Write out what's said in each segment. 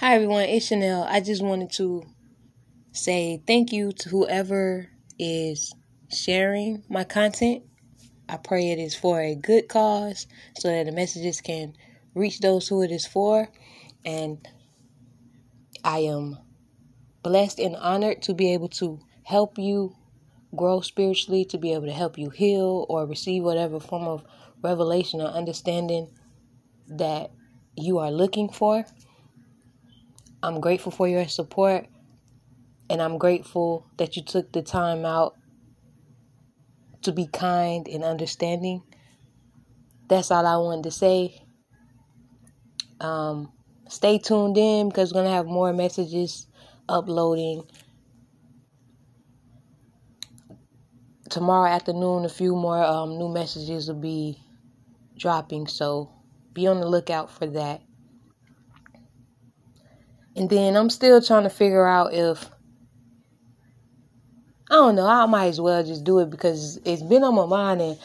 Hi everyone, it's Chanel. I just wanted to say thank you to whoever is sharing my content. I pray it is for a good cause so that the messages can reach those who it is for. And I am blessed and honored to be able to help you grow spiritually, to be able to help you heal or receive whatever form of revelation or understanding that you are looking for. I'm grateful for your support and I'm grateful that you took the time out to be kind and understanding. That's all I wanted to say. Um, stay tuned in because we're going to have more messages uploading. Tomorrow afternoon, a few more um, new messages will be dropping, so be on the lookout for that. And then I'm still trying to figure out if I don't know, I might as well just do it because it's been on my mind and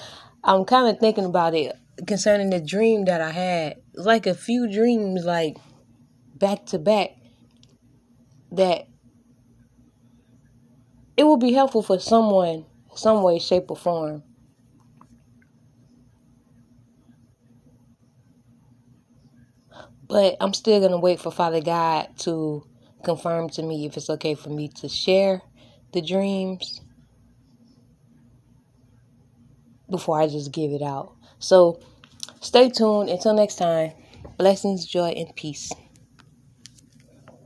I'm kind of thinking about it concerning the dream that I had. Like a few dreams like back to back that it will be helpful for someone some way shape or form But I'm still going to wait for Father God to confirm to me if it's okay for me to share the dreams before I just give it out. So stay tuned. Until next time, blessings, joy, and peace.